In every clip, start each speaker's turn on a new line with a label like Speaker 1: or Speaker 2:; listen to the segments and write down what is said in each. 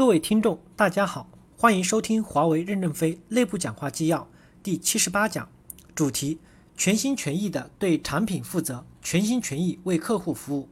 Speaker 1: 各位听众，大家好，欢迎收听华为任正非内部讲话纪要第七十八讲，主题：全心全意的对产品负责，全心全意为客户服务。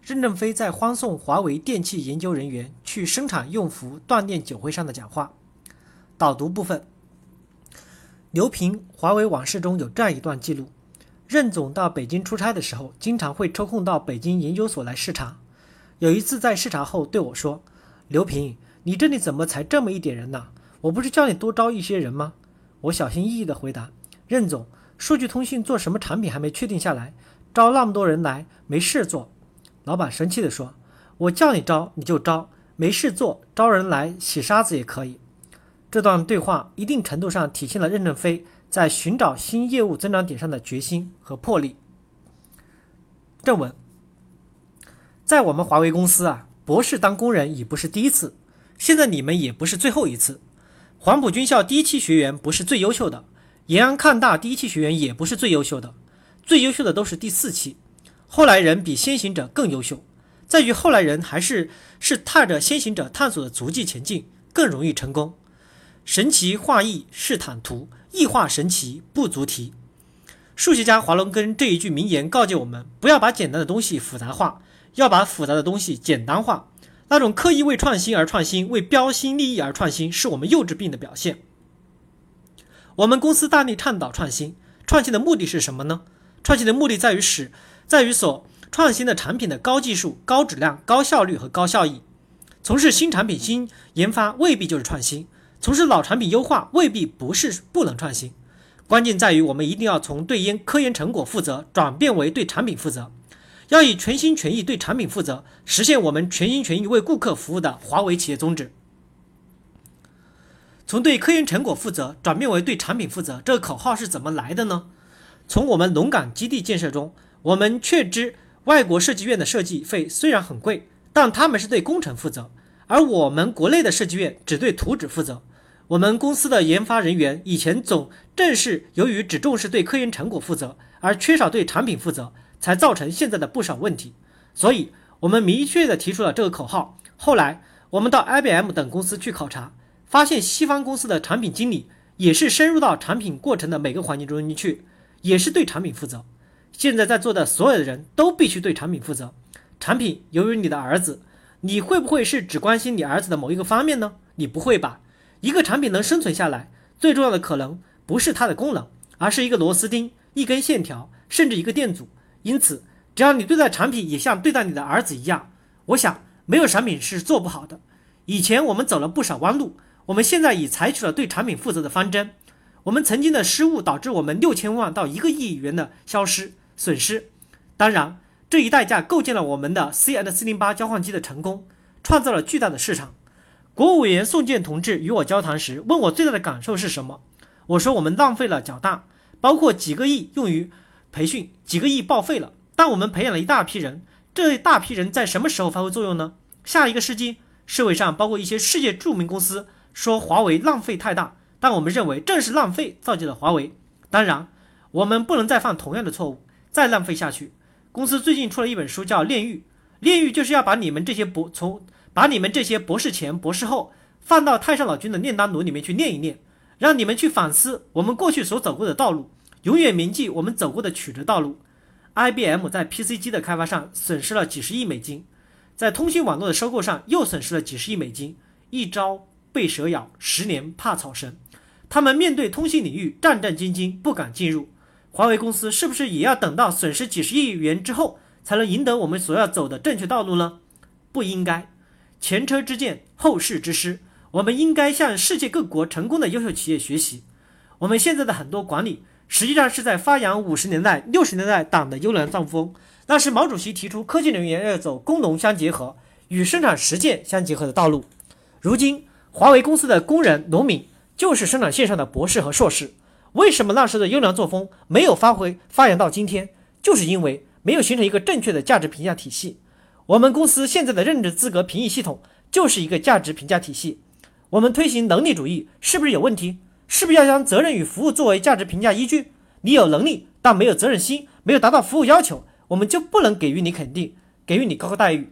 Speaker 1: 任正非在欢送华为电气研究人员去生产用服锻炼酒会上的讲话。导读部分：刘平华为往事中有这样一段记录：任总到北京出差的时候，经常会抽空到北京研究所来视察。有一次在视察后对我说：“刘平。”你这里怎么才这么一点人呢？我不是叫你多招一些人吗？我小心翼翼地回答：“任总，数据通信做什么产品还没确定下来，招那么多人来没事做。”老板生气地说：“我叫你招你就招，没事做招人来洗沙子也可以。”这段对话一定程度上体现了任正非在寻找新业务增长点上的决心和魄力。正文，在我们华为公司啊，博士当工人已不是第一次。现在你们也不是最后一次，黄埔军校第一期学员不是最优秀的，延安抗大第一期学员也不是最优秀的，最优秀的都是第四期。后来人比先行者更优秀，在于后来人还是是踏着先行者探索的足迹前进，更容易成功。神奇化易是坦途，异化神奇不足提。数学家华伦根这一句名言告诫我们：不要把简单的东西复杂化，要把复杂的东西简单化。那种刻意为创新而创新、为标新立异而创新，是我们幼稚病的表现。我们公司大力倡导创新，创新的目的是什么呢？创新的目的在于使，在于所创新的产品的高技术、高质量、高效率和高效益。从事新产品新研发未必就是创新，从事老产品优化未必不是不能创新。关键在于我们一定要从对研科研成果负责转变为对产品负责。要以全心全意对产品负责，实现我们全心全意为顾客服务的华为企业宗旨。从对科研成果负责转变为对产品负责，这个口号是怎么来的呢？从我们龙岗基地建设中，我们确知外国设计院的设计费虽然很贵，但他们是对工程负责，而我们国内的设计院只对图纸负责。我们公司的研发人员以前总正是由于只重视对科研成果负责，而缺少对产品负责。才造成现在的不少问题，所以我们明确的提出了这个口号。后来我们到 IBM 等公司去考察，发现西方公司的产品经理也是深入到产品过程的每个环节中去，也是对产品负责。现在在座的所有的人都必须对产品负责。产品由于你的儿子，你会不会是只关心你儿子的某一个方面呢？你不会吧？一个产品能生存下来，最重要的可能不是它的功能，而是一个螺丝钉、一根线条，甚至一个电阻。因此，只要你对待产品也像对待你的儿子一样，我想没有产品是做不好的。以前我们走了不少弯路，我们现在已采取了对产品负责的方针。我们曾经的失误导致我们六千万到一个亿元的消失损失，当然这一代价构建了我们的 CN 四零八交换机的成功，创造了巨大的市场。国务委员宋健同志与我交谈时问我最大的感受是什么？我说我们浪费了较大，包括几个亿用于。培训几个亿报废了，但我们培养了一大批人。这一大批人在什么时候发挥作用呢？下一个世纪，社会上包括一些世界著名公司说华为浪费太大，但我们认为正是浪费造就了华为。当然，我们不能再犯同样的错误，再浪费下去。公司最近出了一本书，叫《炼狱》，炼狱就是要把你们这些博从把你们这些博士前、博士后放到太上老君的炼丹炉里面去炼一炼，让你们去反思我们过去所走过的道路。永远铭记我们走过的曲折道路。IBM 在 PC 机的开发上损失了几十亿美金，在通信网络的收购上又损失了几十亿美金。一朝被蛇咬，十年怕草绳。他们面对通信领域战战兢兢，不敢进入。华为公司是不是也要等到损失几十亿元之后，才能赢得我们所要走的正确道路呢？不应该。前车之鉴，后事之师。我们应该向世界各国成功的优秀企业学习。我们现在的很多管理。实际上是在发扬五十年代、六十年代党的优良作风。那是毛主席提出科技人员要走工农相结合、与生产实践相结合的道路。如今，华为公司的工人、农民就是生产线上的博士和硕士。为什么那时的优良作风没有发挥发扬到今天？就是因为没有形成一个正确的价值评价体系。我们公司现在的任职资格评议系统就是一个价值评价体系。我们推行能力主义是不是有问题？是不是要将责任与服务作为价值评价依据？你有能力，但没有责任心，没有达到服务要求，我们就不能给予你肯定，给予你高待遇。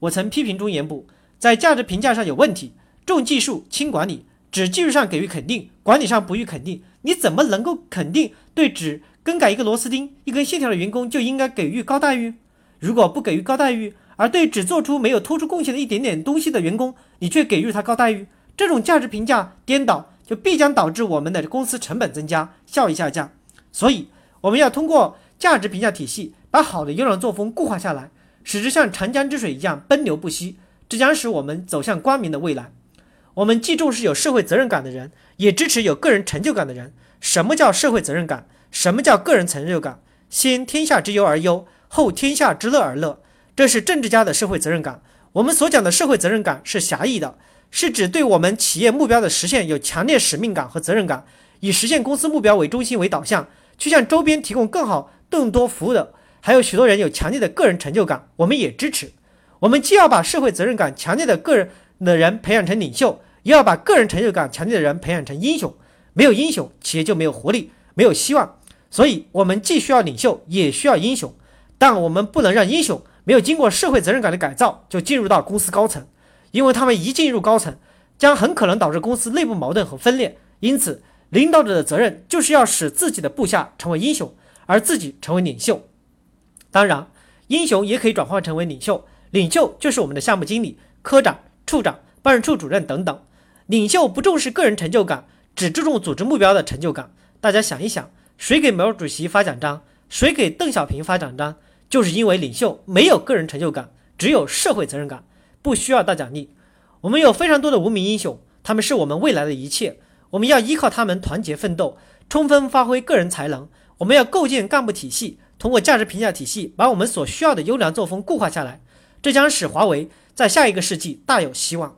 Speaker 1: 我曾批评中研部在价值评价上有问题，重技术轻管理，只技术上给予肯定，管理上不予肯定，你怎么能够肯定对只更改一个螺丝钉、一根线条的员工就应该给予高待遇？如果不给予高待遇，而对只做出没有突出贡献的一点点东西的员工，你却给予他高待遇，这种价值评价颠倒，就必将导致我们的公司成本增加，效益下降。所以，我们要通过价值评价体系，把好的优良作风固化下来，使之像长江之水一样奔流不息。这将使我们走向光明的未来。我们既重视有社会责任感的人，也支持有个人成就感的人。什么叫社会责任感？什么叫个人成就感？先天下之忧而忧，后天下之乐而乐。这是政治家的社会责任感。我们所讲的社会责任感是狭义的，是指对我们企业目标的实现有强烈使命感和责任感，以实现公司目标为中心为导向，去向周边提供更好、更多服务的。还有许多人有强烈的个人成就感，我们也支持。我们既要把社会责任感强烈的个人的人培养成领袖，也要把个人成就感强烈的人培养成英雄。没有英雄，企业就没有活力，没有希望。所以，我们既需要领袖，也需要英雄。但我们不能让英雄没有经过社会责任感的改造就进入到公司高层，因为他们一进入高层，将很可能导致公司内部矛盾和分裂。因此，领导者的责任就是要使自己的部下成为英雄，而自己成为领袖。当然，英雄也可以转换成为领袖。领袖就是我们的项目经理、科长、处长、办事处主任等等。领袖不重视个人成就感，只注重组织目标的成就感。大家想一想，谁给毛主席发奖章？谁给邓小平发奖章？就是因为领袖没有个人成就感，只有社会责任感，不需要大奖励。我们有非常多的无名英雄，他们是我们未来的一切。我们要依靠他们团结奋斗，充分发挥个人才能。我们要构建干部体系，通过价值评价体系，把我们所需要的优良作风固化下来。这将使华为在下一个世纪大有希望。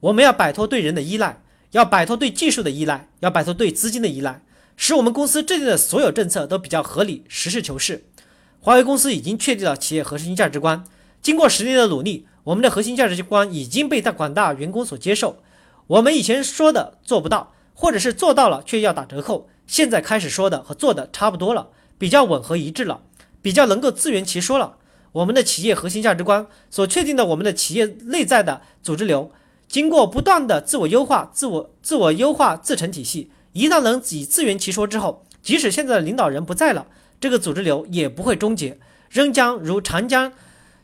Speaker 1: 我们要摆脱对人的依赖，要摆脱对技术的依赖，要摆脱对资金的依赖，使我们公司制定的所有政策都比较合理、实事求是。华为公司已经确立了企业核心价值观，经过十年的努力，我们的核心价值观已经被大广大员工所接受。我们以前说的做不到，或者是做到了却要打折扣，现在开始说的和做的差不多了，比较吻合一致了，比较能够自圆其说了。我们的企业核心价值观所确定的，我们的企业内在的组织流，经过不断的自我优化、自我自我优化自成体系，一旦能以自圆其说之后，即使现在的领导人不在了，这个组织流也不会终结，仍将如长江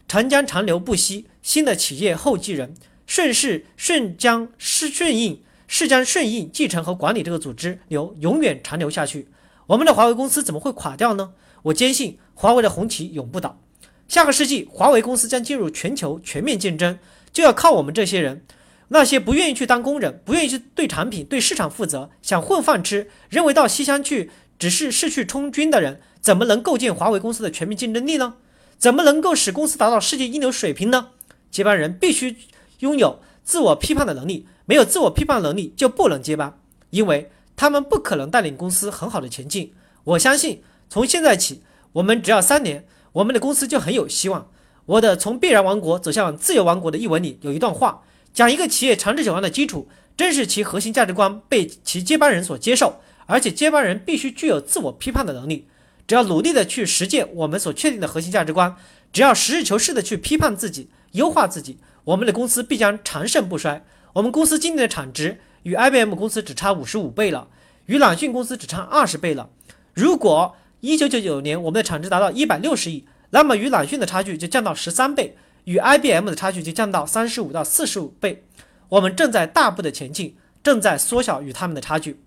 Speaker 1: 长江长流不息，新的企业后继人顺势顺将是顺应是将顺应继承和管理这个组织流永远长流下去。我们的华为公司怎么会垮掉呢？我坚信华为的红旗永不倒。下个世纪，华为公司将进入全球全面竞争，就要靠我们这些人。那些不愿意去当工人，不愿意去对产品、对市场负责，想混饭吃，认为到西乡去只是失去充军的人，怎么能构建华为公司的全面竞争力呢？怎么能够使公司达到世界一流水平呢？接班人必须拥有自我批判的能力，没有自我批判能力就不能接班，因为他们不可能带领公司很好的前进。我相信，从现在起，我们只要三年。我们的公司就很有希望。我的《从必然王国走向自由王国》的译文里有一段话，讲一个企业长治久安的基础，正是其核心价值观被其接班人所接受，而且接班人必须具有自我批判的能力。只要努力的去实践我们所确定的核心价值观，只要实事求是的去批判自己、优化自己，我们的公司必将长盛不衰。我们公司今年的产值与 IBM 公司只差五十五倍了，与朗讯公司只差二十倍了。如果一九九九年，我们的产值达到一百六十亿，那么与朗讯的差距就降到十三倍，与 IBM 的差距就降到三十五到四十五倍。我们正在大步的前进，正在缩小与他们的差距。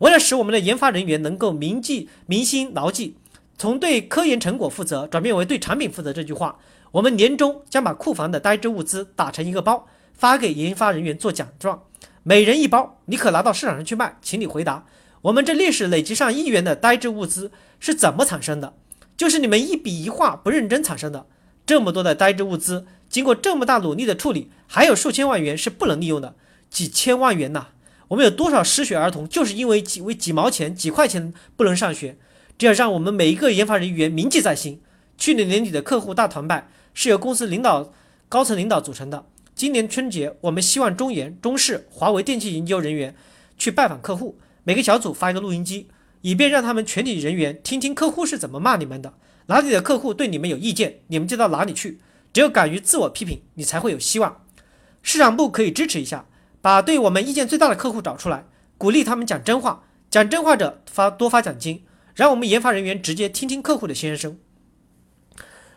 Speaker 1: 为了使我们的研发人员能够铭记、铭心牢记从对科研成果负责转变为对产品负责这句话，我们年终将把库房的呆滞物资打成一个包，发给研发人员做奖状，每人一包，你可拿到市场上去卖。请你回答。我们这历史累积上亿元的呆滞物资是怎么产生的？就是你们一笔一画不认真产生的。这么多的呆滞物资，经过这么大努力的处理，还有数千万元是不能利用的，几千万元呐！我们有多少失学儿童，就是因为几为几毛钱、几块钱不能上学？这要让我们每一个研发人员铭记在心。去年年底的客户大团拜是由公司领导、高层领导组成的。今年春节，我们希望中研、中视、华为电气研究人员去拜访客户。每个小组发一个录音机，以便让他们全体人员听听客户是怎么骂你们的。哪里的客户对你们有意见，你们就到哪里去。只有敢于自我批评，你才会有希望。市场部可以支持一下，把对我们意见最大的客户找出来，鼓励他们讲真话，讲真话者发多发奖金，让我们研发人员直接听听客户的心声。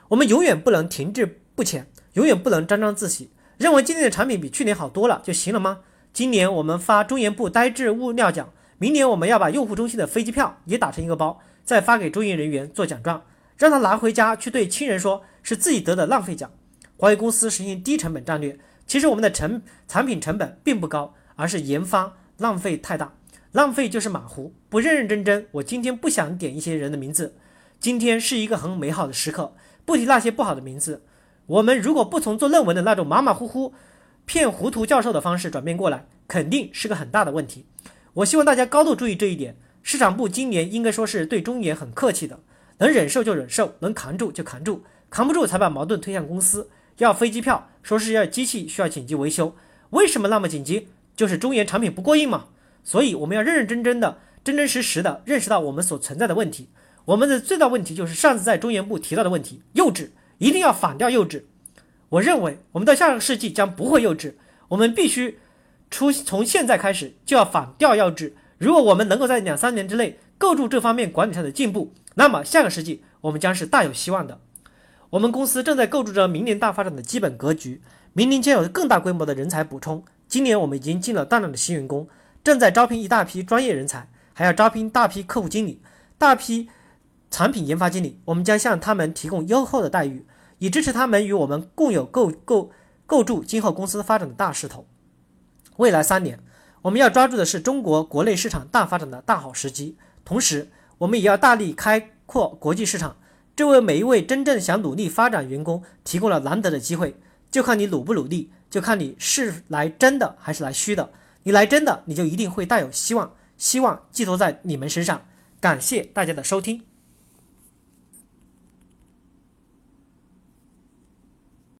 Speaker 1: 我们永远不能停滞不前，永远不能沾沾自喜，认为今年的产品比去年好多了就行了吗？今年我们发中研部呆滞物料奖，明年我们要把用户中心的飞机票也打成一个包，再发给中研人员做奖状，让他拿回家去对亲人说，是自己得的浪费奖。华为公司实行低成本战略，其实我们的成产品成本并不高，而是研发浪费太大。浪费就是马虎，不认认真真。我今天不想点一些人的名字，今天是一个很美好的时刻，不提那些不好的名字。我们如果不从做论文的那种马马虎虎。骗糊涂教授的方式转变过来，肯定是个很大的问题。我希望大家高度注意这一点。市场部今年应该说是对中研很客气的，能忍受就忍受，能扛住就扛住，扛不住才把矛盾推向公司。要飞机票，说是要机器需要紧急维修，为什么那么紧急？就是中研产品不过硬嘛。所以我们要认认真真的、真真实实的认识到我们所存在的问题。我们的最大问题就是上次在中研部提到的问题：幼稚，一定要反掉幼稚。我认为我们到下个世纪将不会幼稚，我们必须出从现在开始就要反掉幼稚。如果我们能够在两三年之内构筑这方面管理上的进步，那么下个世纪我们将是大有希望的。我们公司正在构筑着明年大发展的基本格局，明年将有更大规模的人才补充。今年我们已经进了大量的新员工，正在招聘一大批专业人才，还要招聘大批客户经理、大批产品研发经理。我们将向他们提供优厚的待遇。以支持他们与我们共有构构构筑今后公司发展的大势头。未来三年，我们要抓住的是中国国内市场大发展的大好时机，同时我们也要大力开阔国际市场。这为每一位真正想努力发展员工提供了难得的机会。就看你努不努力，就看你是来真的还是来虚的。你来真的，你就一定会带有希望。希望寄托在你们身上。感谢大家的收听。